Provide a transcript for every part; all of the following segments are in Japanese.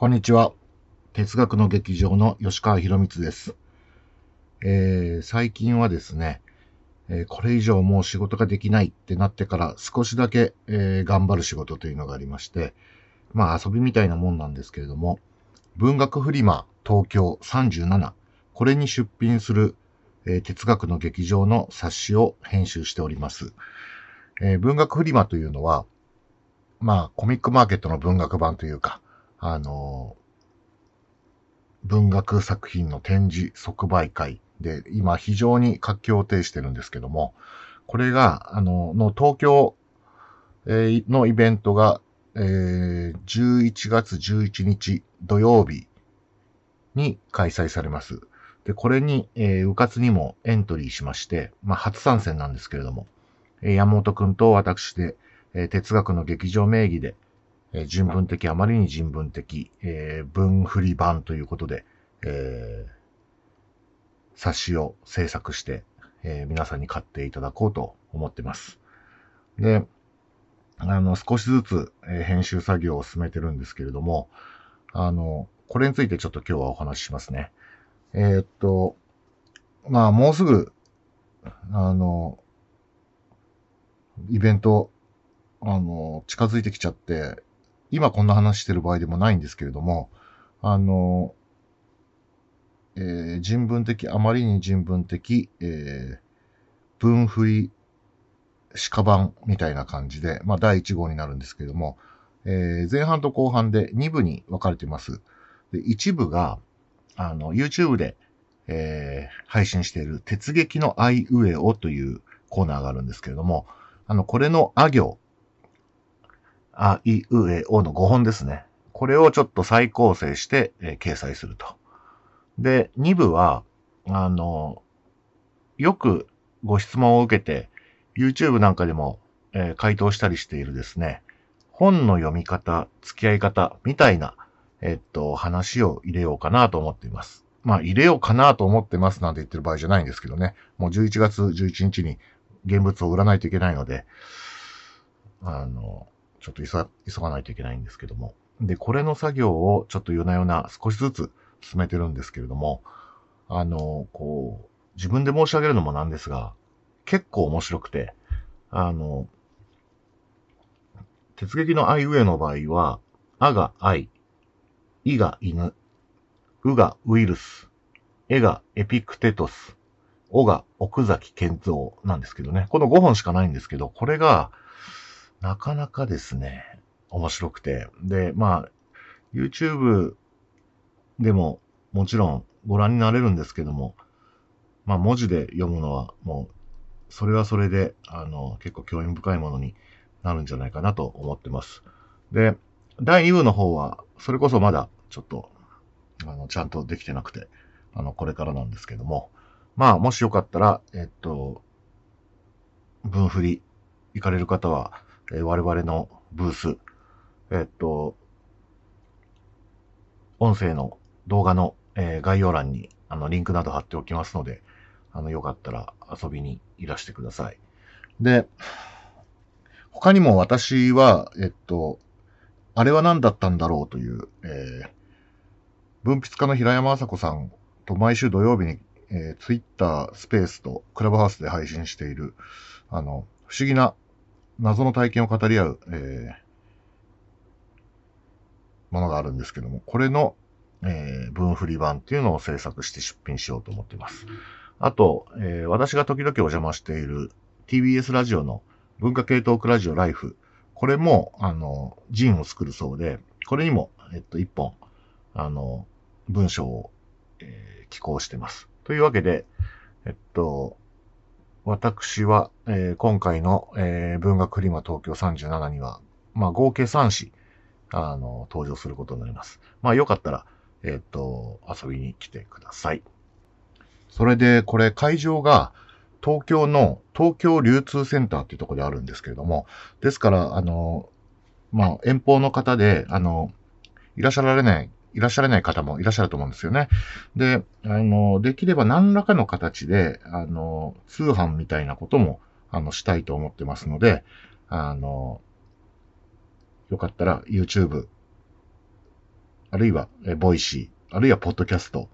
こんにちは。哲学の劇場の吉川博光です。えー、最近はですね、えー、これ以上もう仕事ができないってなってから少しだけ、えー、頑張る仕事というのがありまして、まあ遊びみたいなもんなんですけれども、文学フリマ東京37、これに出品する、えー、哲学の劇場の冊子を編集しております。えー、文学フリマというのは、まあコミックマーケットの文学版というか、あの、文学作品の展示即売会で、今非常に活況を呈してるんですけども、これが、あの、の東京、のイベントが、えー、11月11日土曜日に開催されます。で、これに、えー、うかつにもエントリーしまして、まあ、初参戦なんですけれども、え、山本くんと私で、えー、哲学の劇場名義で、えー、人文的、あまりに人文的、えー、文振り版ということで、えー、冊子を制作して、えー、皆さんに買っていただこうと思ってます。で、あの、少しずつ、えー、編集作業を進めてるんですけれども、あの、これについてちょっと今日はお話ししますね。えー、っと、まあ、もうすぐ、あの、イベント、あの、近づいてきちゃって、今こんな話してる場合でもないんですけれども、あの、えー、人文的、あまりに人文的、えー、文振り鹿版みたいな感じで、まあ第1号になるんですけれども、えー、前半と後半で2部に分かれています。で、1部が、あの、YouTube で、えー、配信している、鉄撃のアイウエオというコーナーがあるんですけれども、あの、これのあ行、あ、い、う、え、おの5本ですね。これをちょっと再構成して、えー、掲載すると。で、2部は、あの、よくご質問を受けて、YouTube なんかでも、えー、回答したりしているですね、本の読み方、付き合い方、みたいな、えっと、話を入れようかなと思っています。まあ、入れようかなと思ってますなんて言ってる場合じゃないんですけどね。もう11月11日に現物を売らないといけないので、あの、ちょっと急がないといけないんですけども。で、これの作業をちょっと夜な夜な少しずつ進めてるんですけれども、あの、こう、自分で申し上げるのもなんですが、結構面白くて、あの、鉄撃のアイウェイの場合は、あが愛、いが犬、うがウイルス、えがエピクテトス、おが奥崎健三なんですけどね。この5本しかないんですけど、これが、なかなかですね、面白くて。で、まあ、YouTube でももちろんご覧になれるんですけども、まあ文字で読むのはもう、それはそれで、あの、結構興味深いものになるんじゃないかなと思ってます。で、第2部の方は、それこそまだちょっと、あの、ちゃんとできてなくて、あの、これからなんですけども、まあ、もしよかったら、えっと、分振り行かれる方は、え、我々のブース、えっと、音声の動画の、え、概要欄にあのリンクなど貼っておきますので、あの、よかったら遊びにいらしてください。で、他にも私は、えっと、あれは何だったんだろうという、えー、文筆家の平山麻子さんと毎週土曜日に、えー、ツイッタースペースとクラブハウスで配信している、あの、不思議な謎の体験を語り合う、えー、ものがあるんですけども、これの、えー、文振り版っていうのを制作して出品しようと思っています。あと、えー、私が時々お邪魔している TBS ラジオの文化系トークラジオライフ。これも、あの、ジンを作るそうで、これにも、えっと、一本、あの、文章を、えー、寄稿してます。というわけで、えっと、私は、えー、今回の、えー、文学フリマ東京37には、まあ、合計3紙、あの、登場することになります。まあ、よかったら、えっ、と、遊びに来てください。それで、これ会場が東京の東京流通センターっていうところであるんですけれども、ですから、あの、まあ、遠方の方で、あの、いらっしゃられない、いらっしゃらない方もいらっしゃると思うんですよね。で、あの、できれば何らかの形で、あの、通販みたいなことも、あの、したいと思ってますので、あの、よかったら YouTube、あるいは、えー、ボイシー、あるいはポッドキャスト、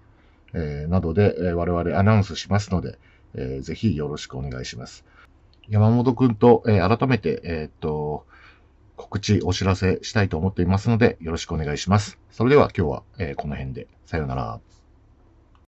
えー、などで、えー、我々アナウンスしますので、えー、ぜひよろしくお願いします。山本くんと、えー、改めて、えー、っと、告知、お知らせしたいと思っていますので、よろしくお願いします。それでは今日は、え、この辺で。さようなら。